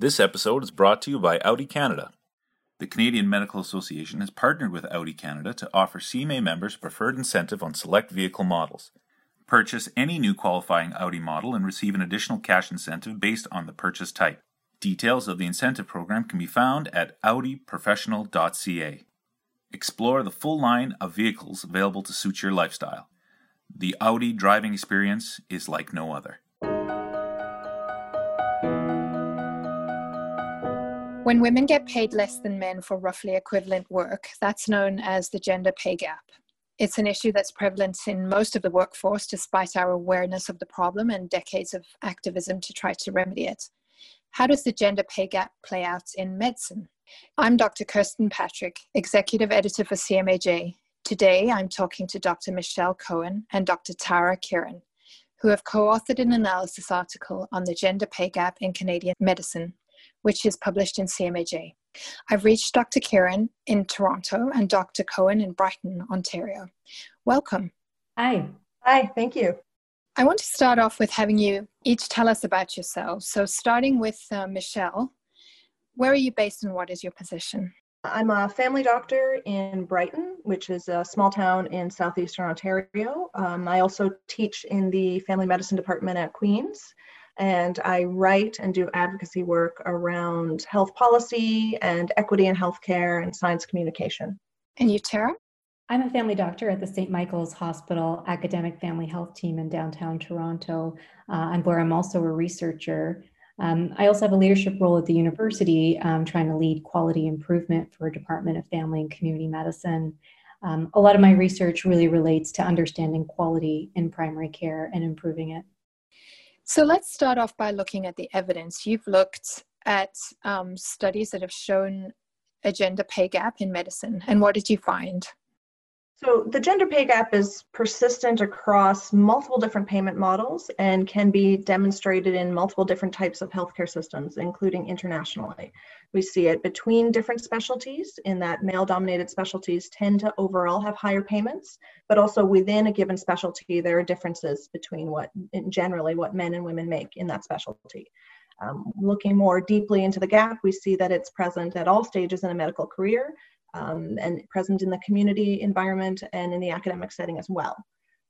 This episode is brought to you by Audi Canada. The Canadian Medical Association has partnered with Audi Canada to offer CMA members a preferred incentive on select vehicle models. Purchase any new qualifying Audi model and receive an additional cash incentive based on the purchase type. Details of the incentive program can be found at audiprofessional.ca. Explore the full line of vehicles available to suit your lifestyle. The Audi driving experience is like no other. When women get paid less than men for roughly equivalent work, that's known as the gender pay gap. It's an issue that's prevalent in most of the workforce, despite our awareness of the problem and decades of activism to try to remedy it. How does the gender pay gap play out in medicine? I'm Dr. Kirsten Patrick, Executive Editor for CMAJ. Today, I'm talking to Dr. Michelle Cohen and Dr. Tara Kiran, who have co authored an analysis article on the gender pay gap in Canadian medicine, which is published in CMAJ. I've reached Dr. Kiran in Toronto and Dr. Cohen in Brighton, Ontario. Welcome. Hi. Hi, thank you. I want to start off with having you each tell us about yourselves. So, starting with uh, Michelle, where are you based and what is your position? I'm a family doctor in Brighton, which is a small town in southeastern Ontario. Um, I also teach in the family medicine department at Queen's, and I write and do advocacy work around health policy and equity in healthcare and science communication. And you, Tara? I'm a family doctor at the St. Michael's Hospital Academic Family Health Team in downtown Toronto, uh, and where I'm also a researcher. Um, I also have a leadership role at the university, um, trying to lead quality improvement for Department of Family and Community Medicine. Um, a lot of my research really relates to understanding quality in primary care and improving it. So let's start off by looking at the evidence. You've looked at um, studies that have shown a gender pay gap in medicine, and what did you find? So the gender pay gap is persistent across multiple different payment models and can be demonstrated in multiple different types of healthcare systems, including internationally. We see it between different specialties in that male dominated specialties tend to overall have higher payments, but also within a given specialty, there are differences between what generally what men and women make in that specialty. Um, looking more deeply into the gap, we see that it's present at all stages in a medical career, um, and present in the community environment and in the academic setting as well.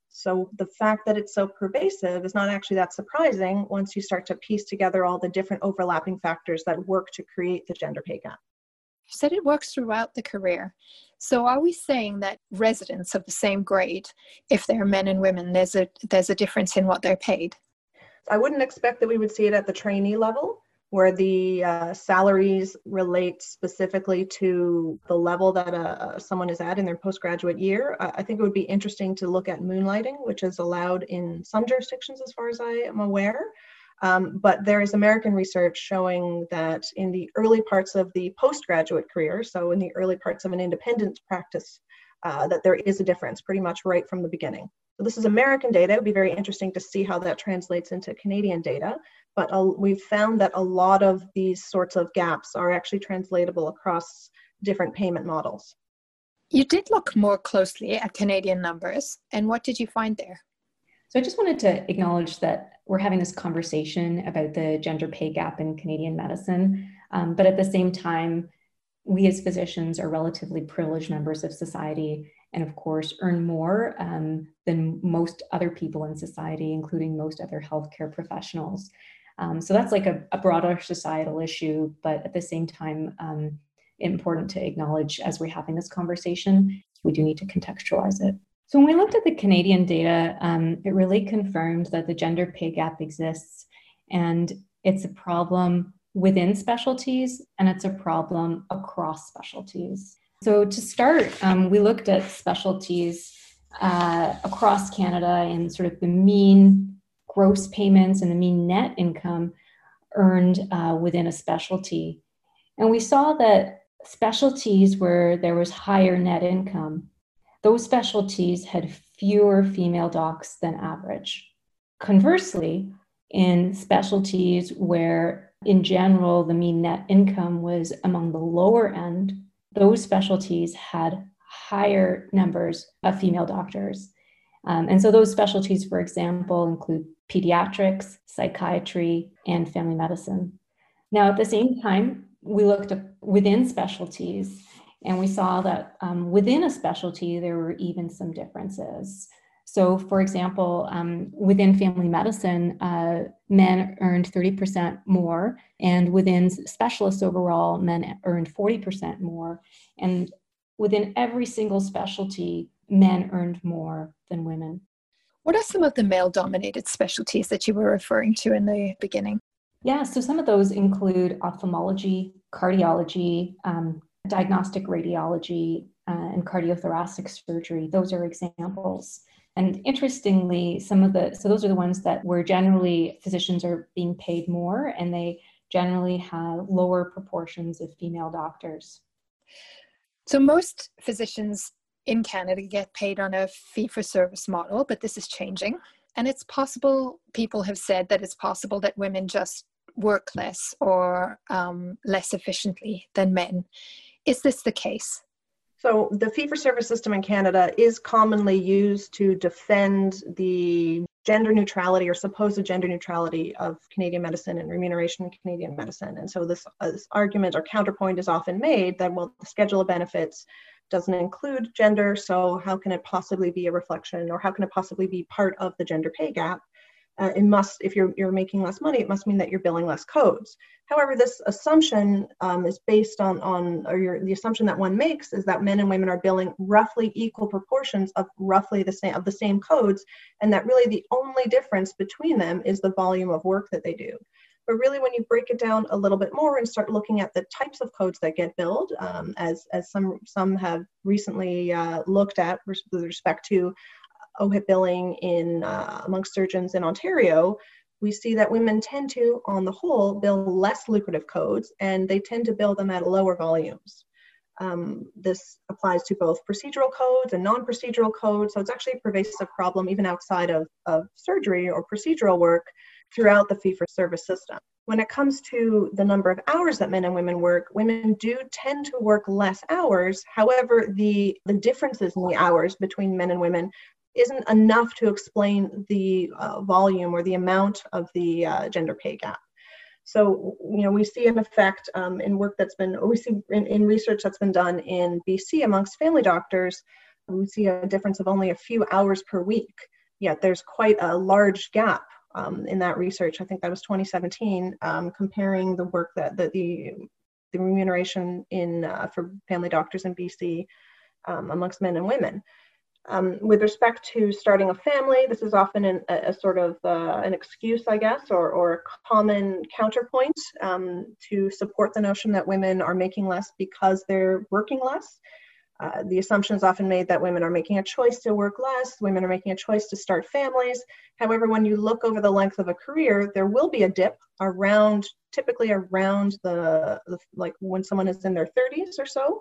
So the fact that it's so pervasive is not actually that surprising once you start to piece together all the different overlapping factors that work to create the gender pay gap. You said it works throughout the career. So are we saying that residents of the same grade, if they're men and women, there's a there's a difference in what they're paid? I wouldn't expect that we would see it at the trainee level where the uh, salaries relate specifically to the level that uh, someone is at in their postgraduate year. I think it would be interesting to look at moonlighting, which is allowed in some jurisdictions, as far as I am aware. Um, but there is American research showing that in the early parts of the postgraduate career, so in the early parts of an independent practice, uh, that there is a difference pretty much right from the beginning. So this is American data. It would be very interesting to see how that translates into Canadian data but uh, we've found that a lot of these sorts of gaps are actually translatable across different payment models. You did look more closely at Canadian numbers, and what did you find there? So I just wanted to acknowledge that we're having this conversation about the gender pay gap in Canadian medicine, um, but at the same time, we as physicians are relatively privileged members of society and of course earn more um, than most other people in society including most other healthcare professionals um, so that's like a, a, broader societal issue, but at the same time, um, important to acknowledge as we're having this conversation, we do need to contextualize it. So when we looked at the Canadian data, um, it really confirmed that the gender pay gap exists and it's a problem within specialties and it's a problem across specialties. So to start, um, we looked at specialties uh, across Canada and sort of the mean gross payments and the mean net income earned uh, within a specialty. And we saw that specialties where there was higher net income, those specialties had fewer female docs than average. Conversely, in specialties where in general the mean net income was among the lower end, those specialties had higher numbers of female doctors. Um, and so those specialties, for example, include pediatrics, psychiatry, and family medicine. Now, at the same time, we looked within specialties and we saw that um, within a specialty, there were even some differences. So, for example, um, within family medicine, uh, men earned 30% more, and within specialists overall, men earned 40% more. And within every single specialty, men earned more than women. What are some of the male dominated specialties that you were referring to in the beginning? Yeah, so some of those include ophthalmology, cardiology, um, diagnostic radiology, uh, and cardiothoracic surgery. Those are examples. And interestingly, some of the, so those are the ones that where generally physicians are being paid more and they generally have lower proportions of female doctors. So most physicians in Canada get paid on a fee for service model, but this is changing. And it's possible, people have said that it's possible that women just work less or um, less efficiently than men. Is this the case? So the fee for service system in Canada is commonly used to defend the gender neutrality or supposed gender neutrality of Canadian medicine and remuneration in Canadian medicine. And so this, uh, this argument or counterpoint is often made that, well, the schedule of benefits doesn't include gender, so how can it possibly be a reflection or how can it possibly be part of the gender pay gap? uh, it must, if you're, you're making less money, it must mean that you're billing less codes. However, this assumption um, is based on, on or your, the assumption that one makes is that men and women are billing roughly equal proportions of roughly the same, of the same codes, and that really the only difference between them is the volume of work that they do. But really, when you break it down a little bit more and start looking at the types of codes that get billed, um, as, as some, some have recently uh, looked at with respect to OHIP billing in uh, amongst surgeons in Ontario, we see that women tend to, on the whole, bill less lucrative codes and they tend to bill them at lower volumes. Um, this applies to both procedural codes and non procedural codes, so it's actually a pervasive problem even outside of, of surgery or procedural work throughout the fee for service system. When it comes to the number of hours that men and women work, women do tend to work less hours. However, the, the differences in the hours between men and women isn't enough to explain the uh, volume or the amount of the uh, gender pay gap. So, you know, we see an effect um, in work that's been, we see in, in research that's been done in BC amongst family doctors, we see a difference of only a few hours per week. Yet there's quite a large gap um, in that research. I think that was 2017, um, comparing the work that, that the the remuneration in uh, for family doctors in BC um, amongst men and women. Um, with respect to starting a family, this is often an, a, a, sort of uh, an excuse, I guess, or, or a common counterpoint um, to support the notion that women are making less because they're working less. Uh, the assumption is often made that women are making a choice to work less, women are making a choice to start families. However, when you look over the length of a career, there will be a dip around, typically around the, the like when someone is in their 30s or so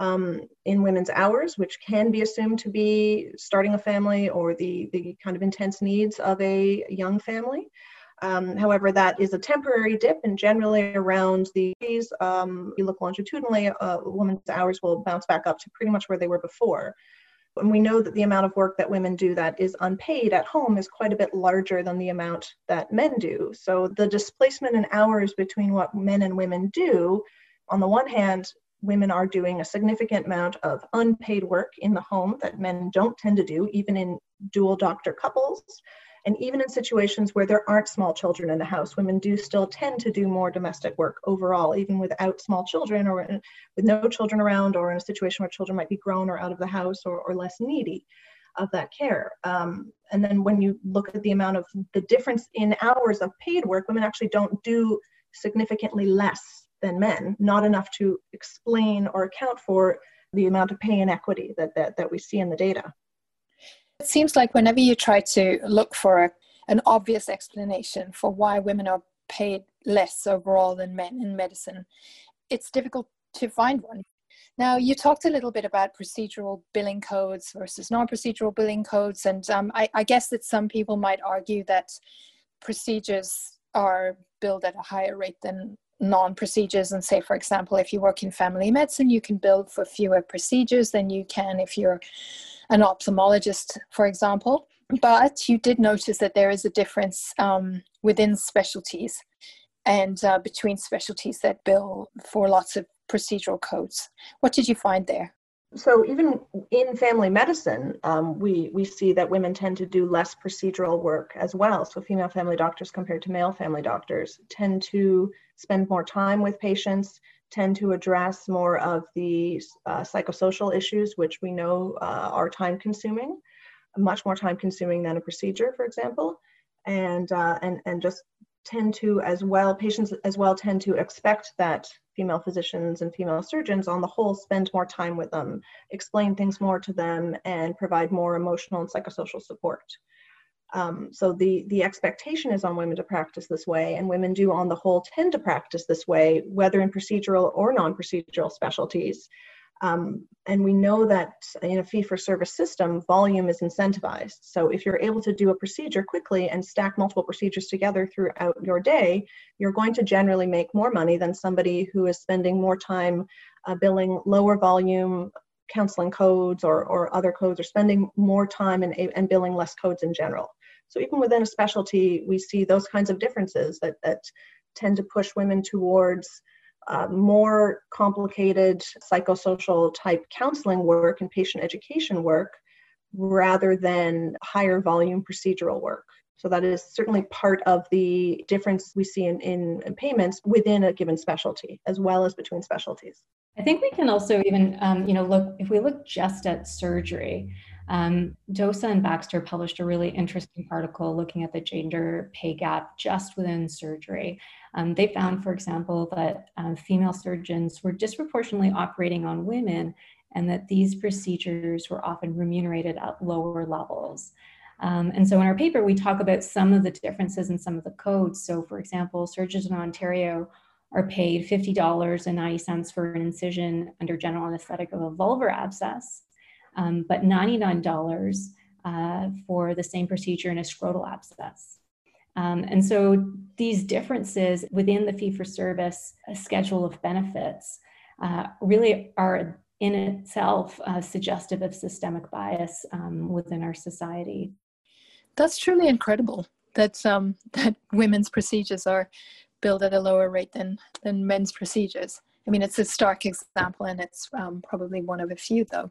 um, in women's hours, which can be assumed to be starting a family or the, the kind of intense needs of a young family. Um, however, that is a temporary dip, and generally around the um, you look longitudinally, a woman's hours will bounce back up to pretty much where they were before. And we know that the amount of work that women do that is unpaid at home is quite a bit larger than the amount that men do. So the displacement in hours between what men and women do, on the one hand, women are doing a significant amount of unpaid work in the home that men don't tend to do, even in dual doctor couples. And even in situations where there aren't small children in the house, women do still tend to do more domestic work overall, even without small children or with no children around, or in a situation where children might be grown or out of the house or, or less needy of that care. Um, and then when you look at the amount of the difference in hours of paid work, women actually don't do significantly less than men, not enough to explain or account for the amount of pay inequity that, that, that we see in the data. It seems like whenever you try to look for a, an obvious explanation for why women are paid less overall than men in medicine, it's difficult to find one. Now, you talked a little bit about procedural billing codes versus non procedural billing codes, and um, I, I guess that some people might argue that procedures are billed at a higher rate than non procedures and say for example if you work in family medicine you can bill for fewer procedures than you can if you're an ophthalmologist for example but you did notice that there is a difference um, within specialties and uh, between specialties that bill for lots of procedural codes. What did you find there? So even in family medicine, um, we we see that women tend to do less procedural work as well. So female family doctors compared to male family doctors tend to spend more time with patients, tend to address more of the uh, psychosocial issues, which we know uh, are time consuming, much more time consuming than a procedure, for example, and uh, and and just tend to as well patients as well tend to expect that female physicians and female surgeons on the whole spend more time with them explain things more to them and provide more emotional and psychosocial support um, so the the expectation is on women to practice this way and women do on the whole tend to practice this way whether in procedural or non-procedural specialties um, and we know that in a fee for service system, volume is incentivized. So if you're able to do a procedure quickly and stack multiple procedures together throughout your day, you're going to generally make more money than somebody who is spending more time uh, billing lower volume counseling codes or, or other codes or spending more time and, and billing less codes in general. So even within a specialty, we see those kinds of differences that, that tend to push women towards uh, more complicated psychosocial type counseling work and patient education work rather than higher volume procedural work. So that is certainly part of the difference we see in, in, payments within a given specialty, as well as between specialties. I think we can also even, um, you know, look if we look just at surgery. Um, Dossa and Baxter published a really interesting article looking at the gender pay gap just within surgery. Um, they found, for example, that um, female surgeons were disproportionately operating on women and that these procedures were often remunerated at lower levels. Um, and so in our paper, we talk about some of the differences in some of the codes. So, for example, surgeons in Ontario are paid $50.90 for an incision under general anesthetic of a vulvar abscess, um, but $99 uh, for the same procedure in a scrotal abscess. Um, and so these differences within the fee for service schedule of benefits uh, really are in itself uh, suggestive of systemic bias um, within our society. That's truly incredible. That um, that women's procedures are billed at a lower rate than than men's procedures. I mean, it's a stark example, and it's um, probably one of a few, though.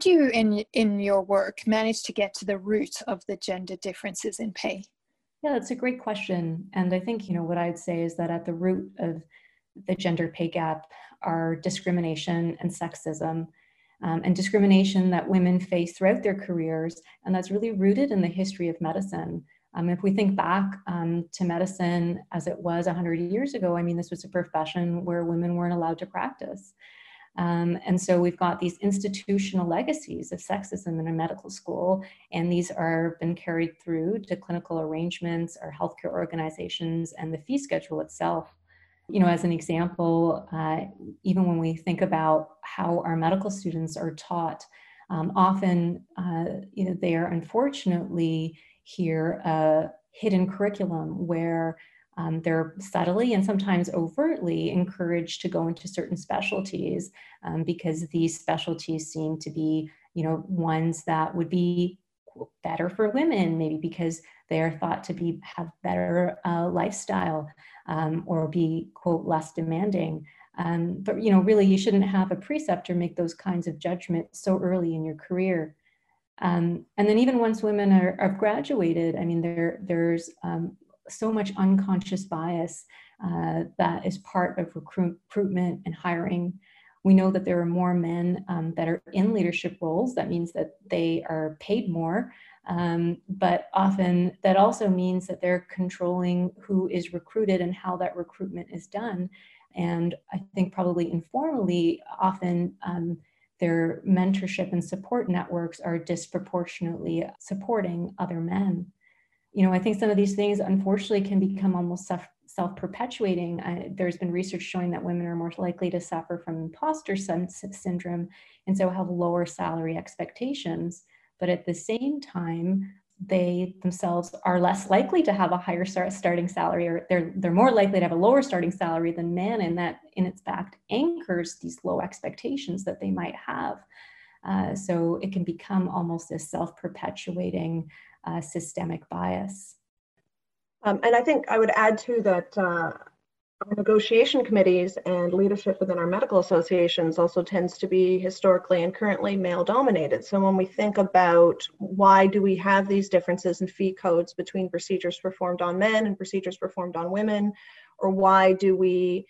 Do you, in in your work, manage to get to the root of the gender differences in pay? Yeah, that's a great question. And I think, you know, what I'd say is that at the root of the gender pay gap are discrimination and sexism, um, and discrimination that women face throughout their careers. And that's really rooted in the history of medicine. Um, if we think back um, to medicine as it was 100 years ago, I mean, this was a profession where women weren't allowed to practice. Um, and so we've got these institutional legacies of sexism in a medical school, and these are been carried through to clinical arrangements, our healthcare organizations, and the fee schedule itself. You know, as an example, uh, even when we think about how our medical students are taught, um, often, uh, you know, they are unfortunately here a hidden curriculum where um, they're subtly and sometimes overtly encouraged to go into certain specialties um, because these specialties seem to be, you know, ones that would be better for women, maybe because they are thought to be have better uh, lifestyle um, or be quote less demanding. Um, but you know, really, you shouldn't have a preceptor make those kinds of judgments so early in your career. Um, and then even once women are, are graduated, I mean, there there's um, so much unconscious bias uh, that is part of recruit, recruitment and hiring. We know that there are more men um, that are in leadership roles. That means that they are paid more. Um, but often that also means that they're controlling who is recruited and how that recruitment is done. And I think probably informally, often um, their mentorship and support networks are disproportionately supporting other men you know, I think some of these things unfortunately can become almost self self perpetuating. Uh, there's been research showing that women are more likely to suffer from imposter syndrome and so have lower salary expectations. But at the same time, they themselves are less likely to have a higher start starting salary or they're they're more likely to have a lower starting salary than men and that in its fact anchors these low expectations that they might have uh, so it can become almost a self-perpetuating uh, systemic bias. Um, and I think I would add to that uh, our negotiation committees and leadership within our medical associations also tends to be historically and currently male dominated. So when we think about why do we have these differences in fee codes between procedures performed on men and procedures performed on women, or why do we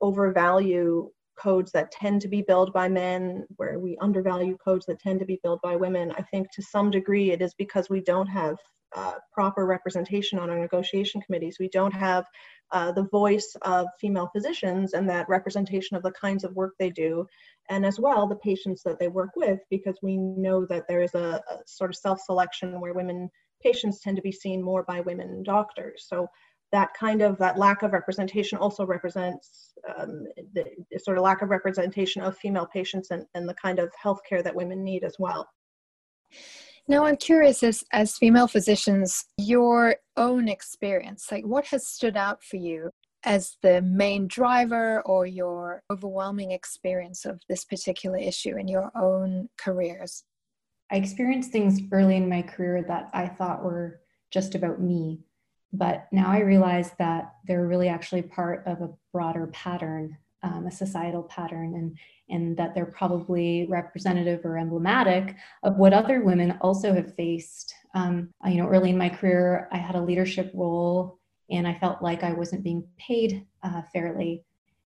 overvalue codes that tend to be billed by men where we undervalue codes that tend to be billed by women, I think to some degree it is because we don't have uh, proper representation on our negotiation committees. We don't have uh, the voice of female physicians and that representation of the kinds of work they do, and as well the patients that they work with, because we know that there is a, a sort of self selection where women patients tend to be seen more by women doctors. So that kind of that lack of representation also represents um, the, the, sort of lack of representation of female patients and, and the kind of healthcare that women need as well. Now, I'm curious as, as female physicians, your own experience, like what has stood out for you as the main driver or your overwhelming experience of this particular issue in your own careers? I experienced things early in my career that I thought were just about me. But now I realize that they're really actually part of a broader pattern, um, a societal pattern. And and that they're probably representative or emblematic of what other women also have faced. Um, you know, early in my career, I had a leadership role and I felt like I wasn't being paid uh, fairly.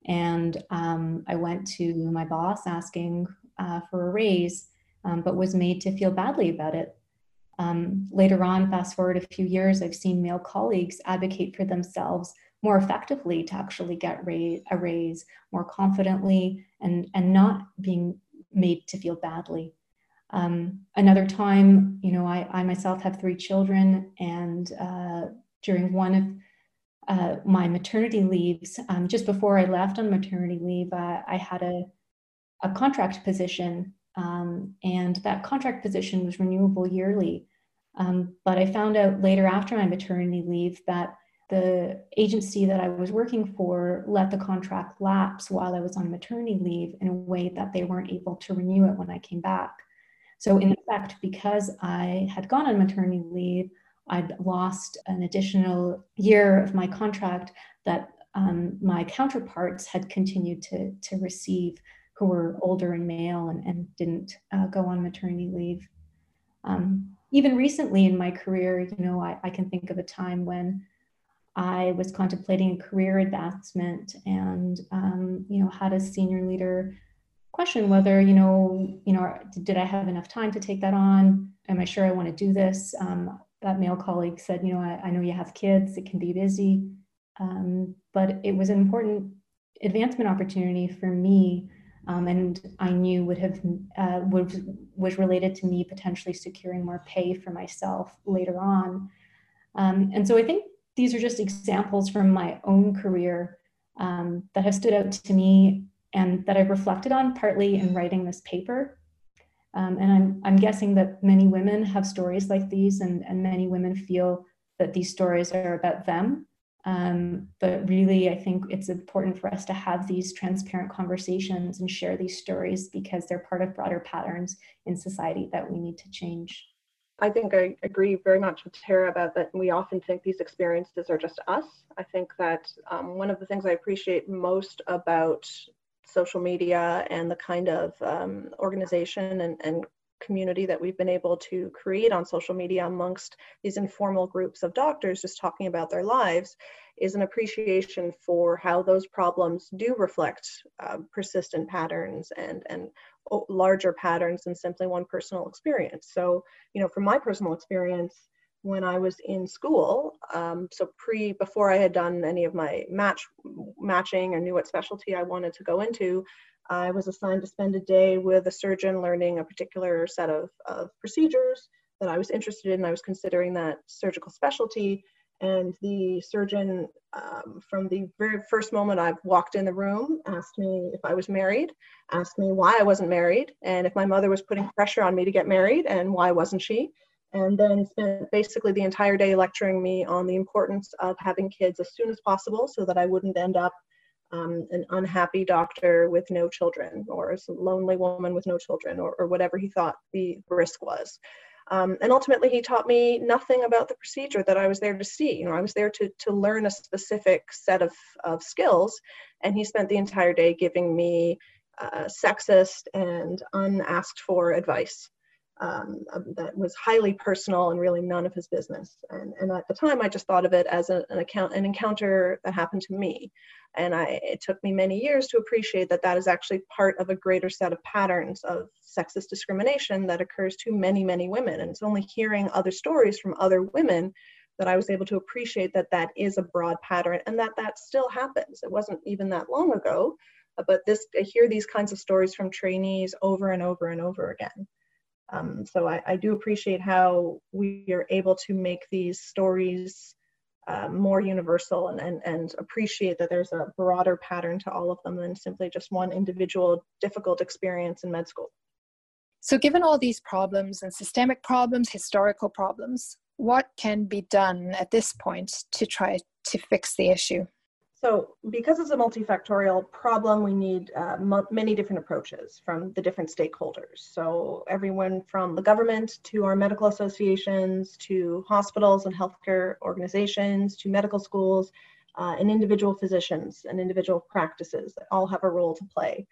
And um, I went to my boss asking uh, for a raise, um, but was made to feel badly about it. Um, later on, fast forward a few years, I've seen male colleagues advocate for themselves more effectively to actually get a raise more confidently and, and not being made to feel badly. Um, another time, you know, I, I myself have three children, and uh, during one of uh, my maternity leaves, um, just before I left on maternity leave, uh, I had a, a contract position, um, and that contract position was renewable yearly. Um, but I found out later after my maternity leave that the agency that I was working for let the contract lapse while I was on maternity leave in a way that they weren't able to renew it when I came back. So, in effect, because I had gone on maternity leave, I'd lost an additional year of my contract that um, my counterparts had continued to, to receive who were older and male and, and didn't uh, go on maternity leave. Um, even recently in my career, you know, I, I can think of a time when I was contemplating a career advancement and, um, you know, had a senior leader question whether, you know, you know, did I have enough time to take that on? Am I sure I want to do this? Um, that male colleague said, you know, I, I, know you have kids, it can be busy, um, but it was an important advancement opportunity for me. Um, and I knew would have uh, would, was related to me potentially securing more pay for myself later on. Um, and so I think these are just examples from my own career um, that have stood out to me and that I've reflected on partly in writing this paper. Um, and I'm, I'm guessing that many women have stories like these, and, and many women feel that these stories are about them. Um, but really, I think it's important for us to have these transparent conversations and share these stories because they're part of broader patterns in society that we need to change. I think I agree very much with Tara about that. We often think these experiences are just us. I think that um, one of the things I appreciate most about social media and the kind of um, organization and, and community that we've been able to create on social media amongst these informal groups of doctors just talking about their lives is an appreciation for how those problems do reflect uh, persistent patterns and, and larger patterns than simply one personal experience. So, you know, from my personal experience, when I was in school, um, so pre before I had done any of my match matching or knew what specialty I wanted to go into, I was assigned to spend a day with a surgeon learning a particular set of, of procedures that I was interested in. I was considering that surgical specialty. And the surgeon, um, from the very first moment I walked in the room, asked me if I was married, asked me why I wasn't married, and if my mother was putting pressure on me to get married, and why wasn't she. And then spent basically the entire day lecturing me on the importance of having kids as soon as possible so that I wouldn't end up um, an unhappy doctor with no children or a lonely woman with no children or, or whatever he thought the risk was. Um, and ultimately, he taught me nothing about the procedure that I was there to see. You know, I was there to, to learn a specific set of, of skills, and he spent the entire day giving me uh, sexist and unasked for advice um, that was highly personal and really none of his business. And, and at the time, I just thought of it as a, an account, an encounter that happened to me. And I, it took me many years to appreciate that that is actually part of a greater set of patterns of sexist discrimination that occurs to many, many women. And it's only hearing other stories from other women that I was able to appreciate that that is a broad pattern and that that still happens. It wasn't even that long ago, but this I hear these kinds of stories from trainees over and over and over again. Um, so I, I, do appreciate how we are able to make these stories uh, more universal and, and, and appreciate that there's a broader pattern to all of them than simply just one individual difficult experience in med school. So, given all these problems and systemic problems, historical problems, what can be done at this point to try to fix the issue? So because it's a multifactorial problem, we need uh, many different approaches from the different stakeholders. So everyone from the government to our medical associations to hospitals and healthcare organizations to medical schools uh, and individual physicians and individual practices all have a role to play.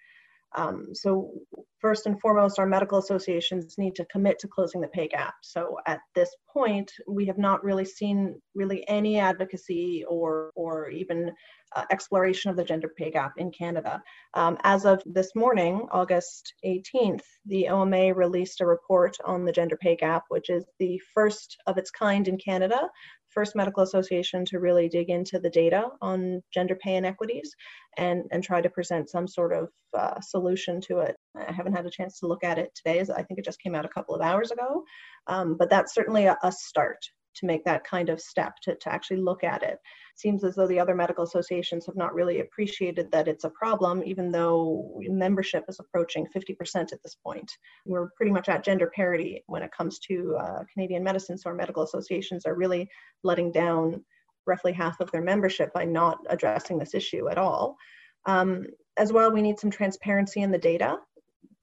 Um, so first and foremost, our medical associations need to commit to closing the pay gap. So at this point, we have not really seen really any advocacy or, or even uh, exploration of the gender pay gap in Canada. Um, as of this morning, August 18th, the OMA released a report on the gender pay gap, which is the first of its kind in Canada first medical association to really dig into the data on gender pay inequities and, and try to present some sort of uh, solution to it. I haven't had a chance to look at it today, as I think it just came out a couple of hours ago, um, but that's certainly a, a start to make that kind of step to, to actually look at it. Seems as though the other medical associations have not really appreciated that it's a problem, even though membership is approaching 50% at this point. We're pretty much at gender parity when it comes to uh, Canadian medicine, so our medical associations are really letting down roughly half of their membership by not addressing this issue at all. Um, as well, we need some transparency in the data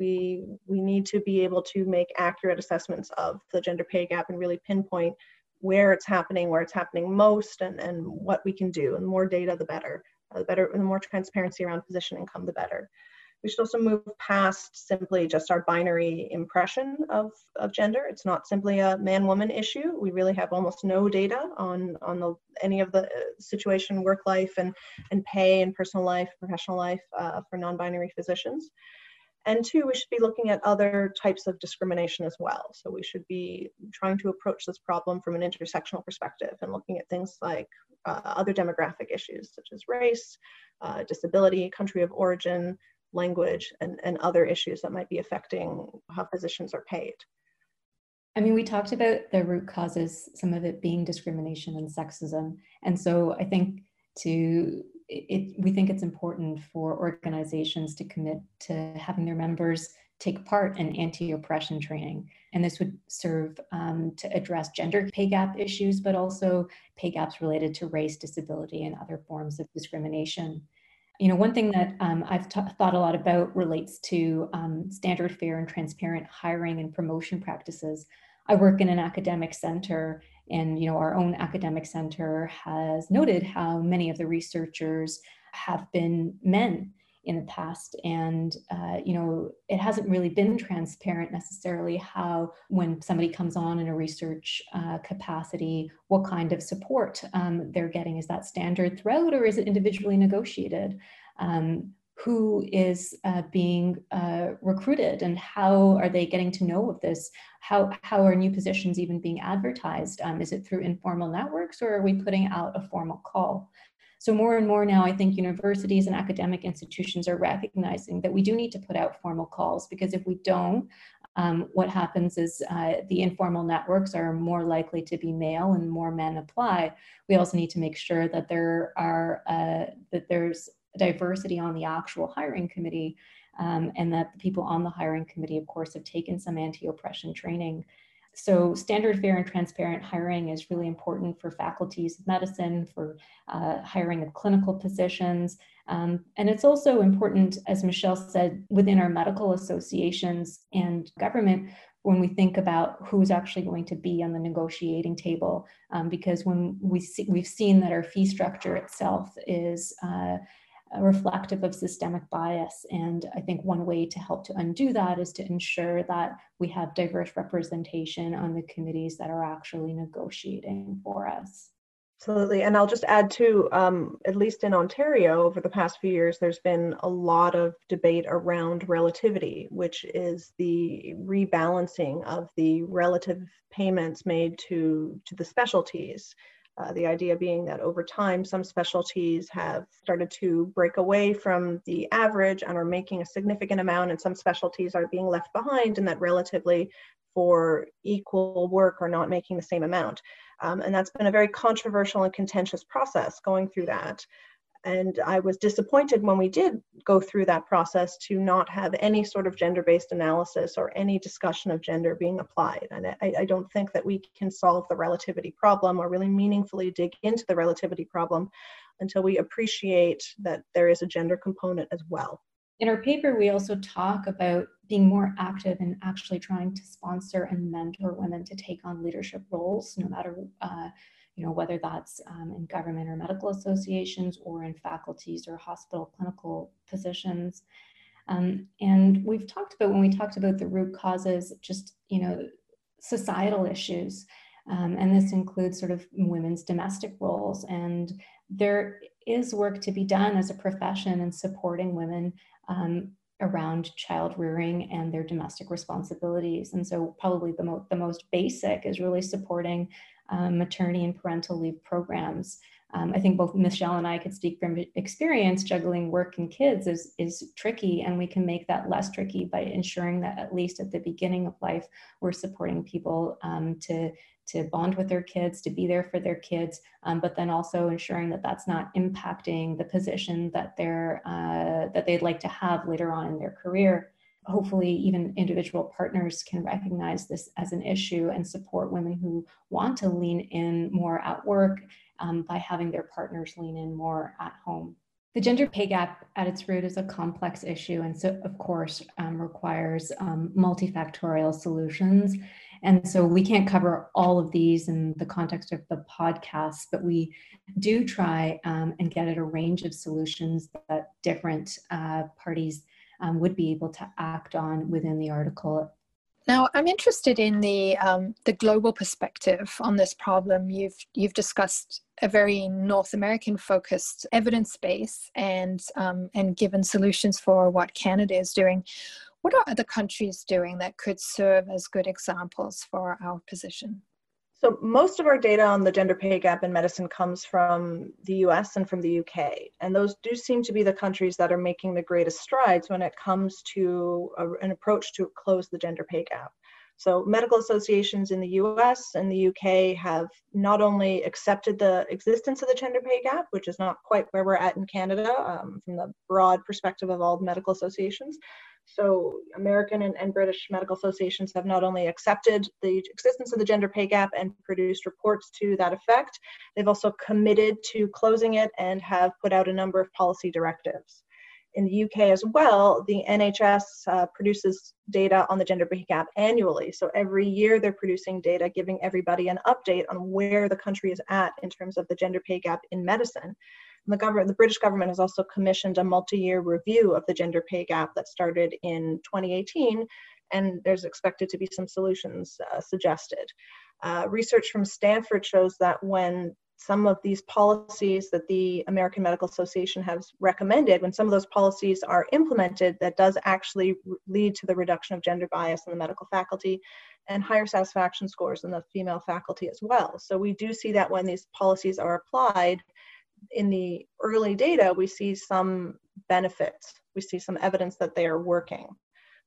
we we need to be able to make accurate assessments of the gender pay gap and really pinpoint where it's happening, where it's happening most, and, and what we can do. And the more data, the better. Uh, the better, the more transparency around physician income, the better. We should also move past simply just our binary impression of, of gender. It's not simply a man-woman issue. We really have almost no data on, on the, any of the uh, situation, work life, and, and pay, and personal life, professional life uh, for non-binary physicians. And two, we should be looking at other types of discrimination as well. So we should be trying to approach this problem from an intersectional perspective and looking at things like uh, other demographic issues such as race, uh, disability, country of origin, language, and, and other issues that might be affecting how physicians are paid. I mean, we talked about the root causes, some of it being discrimination and sexism. And so I think to it, we think it's important for organizations to commit to having their members take part in anti-oppression training. And this would serve um, to address gender pay gap issues, but also pay gaps related to race, disability, and other forms of discrimination. You know, one thing that um, I've t- thought a lot about relates to um, standard, fair, and transparent hiring and promotion practices. I work in an academic center and you know, our own academic center has noted how many of the researchers have been men in the past. And uh, you know it hasn't really been transparent necessarily how when somebody comes on in a research uh, capacity what kind of support um, they're getting. Is that standard throughout or is it individually negotiated? Um, who is uh, being uh, recruited and how are they getting to know of this? How, how are new positions even being advertised? Um, is it through informal networks or are we putting out a formal call? So more and more now, I think universities and academic institutions are recognizing that we do need to put out formal calls because if we don't, um, what happens is uh, the informal networks are more likely to be male and more men apply. We also need to make sure that there are uh, that there's diversity on the actual hiring committee um, and that the people on the hiring committee, of course, have taken some anti-oppression training. So standard, fair, and transparent hiring is really important for faculties of medicine, for uh, hiring of clinical positions. Um, and it's also important, as Michelle said, within our medical associations and government when we think about who's actually going to be on the negotiating table. Um, because when we see, we've seen that our fee structure itself is uh, reflective of systemic bias. And I think one way to help to undo that is to ensure that we have diverse representation on the committees that are actually negotiating for us. Absolutely. And I'll just add too, um, at least in Ontario over the past few years, there's been a lot of debate around relativity, which is the rebalancing of the relative payments made to, to the specialties. Uh, the idea being that over time, some specialties have started to break away from the average and are making a significant amount, and some specialties are being left behind, and that relatively for equal work are not making the same amount. Um, and that's been a very controversial and contentious process going through that. And I was disappointed when we did go through that process to not have any sort of gender based analysis or any discussion of gender being applied. And I, I, don't think that we can solve the relativity problem or really meaningfully dig into the relativity problem until we appreciate that there is a gender component as well. In our paper, we also talk about being more active in actually trying to sponsor and mentor women to take on leadership roles, no matter uh, you know whether that's um, in government or medical associations or in faculties or hospital clinical positions. Um, and we've talked about when we talked about the root causes, just you know societal issues. Um, and this includes sort of women's domestic roles. And there is work to be done as a profession in supporting women um, around child rearing and their domestic responsibilities. And so, probably the, mo- the most basic is really supporting um, maternity and parental leave programs. Um, I think both Michelle and I could speak from experience. Juggling work and kids is is tricky, and we can make that less tricky by ensuring that at least at the beginning of life, we're supporting people um, to to bond with their kids, to be there for their kids, um, but then also ensuring that that's not impacting the position that they're uh, that they'd like to have later on in their career. Hopefully, even individual partners can recognize this as an issue and support women who want to lean in more at work um, by having their partners lean in more at home. The gender pay gap at its root is a complex issue, and so, of course, um, requires um, multifactorial solutions. And so we can't cover all of these in the context of the podcast, but we do try um, and get at a range of solutions that different uh, parties um, would be able to act on within the article. Now, I'm interested in the um, the global perspective on this problem. You've you've discussed a very North American focused evidence base and um, and given solutions for what Canada is doing. What are other countries doing that could serve as good examples for our position? So, most of our data on the gender pay gap in medicine comes from the US and from the UK. And those do seem to be the countries that are making the greatest strides when it comes to a, an approach to close the gender pay gap. So, medical associations in the US and the UK have not only accepted the existence of the gender pay gap, which is not quite where we're at in Canada um, from the broad perspective of all medical associations, so American and, and, British medical associations have not only accepted the existence of the gender pay gap and produced reports to that effect, they've also committed to closing it and have put out a number of policy directives. In the UK as well, the NHS uh, produces data on the gender pay gap annually. So every year they're producing data giving everybody an update on where the country is at in terms of the gender pay gap in medicine. The government, the British government has also commissioned a multi-year review of the gender pay gap that started in 2018, and there's expected to be some solutions uh, suggested. Uh, research from Stanford shows that when some of these policies that the American Medical Association has recommended, when some of those policies are implemented, that does actually lead to the reduction of gender bias in the medical faculty and higher satisfaction scores in the female faculty as well. So we do see that when these policies are applied, in the early data, we see some benefits. We see some evidence that they are working.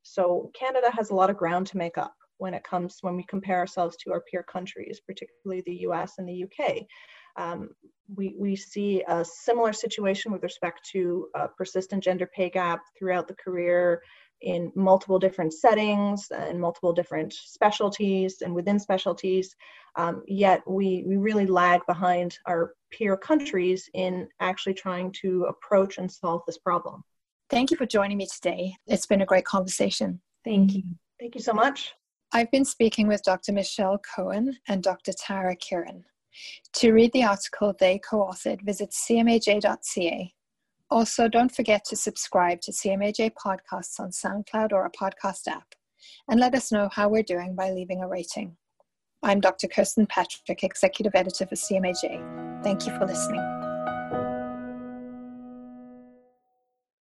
So Canada has a lot of ground to make up when it comes when we compare ourselves to our peer countries, particularly the US and the UK. Um, we, we see a similar situation with respect to persistent gender pay gap throughout the career in multiple different settings and multiple different specialties and within specialties. Um, yet we, we really lag behind our peer countries in actually trying to approach and solve this problem. Thank you for joining me today. It's been a great conversation. Thank you. Thank you so much. I've been speaking with Dr. Michelle Cohen and Dr. Tara Kiran. To read the article they co authored, visit cmaj.ca. Also, don't forget to subscribe to CMAJ podcasts on SoundCloud or a podcast app, and let us know how we're doing by leaving a rating. I'm Dr. Kirsten Patrick, Executive Editor for CMAJ. Thank you for listening.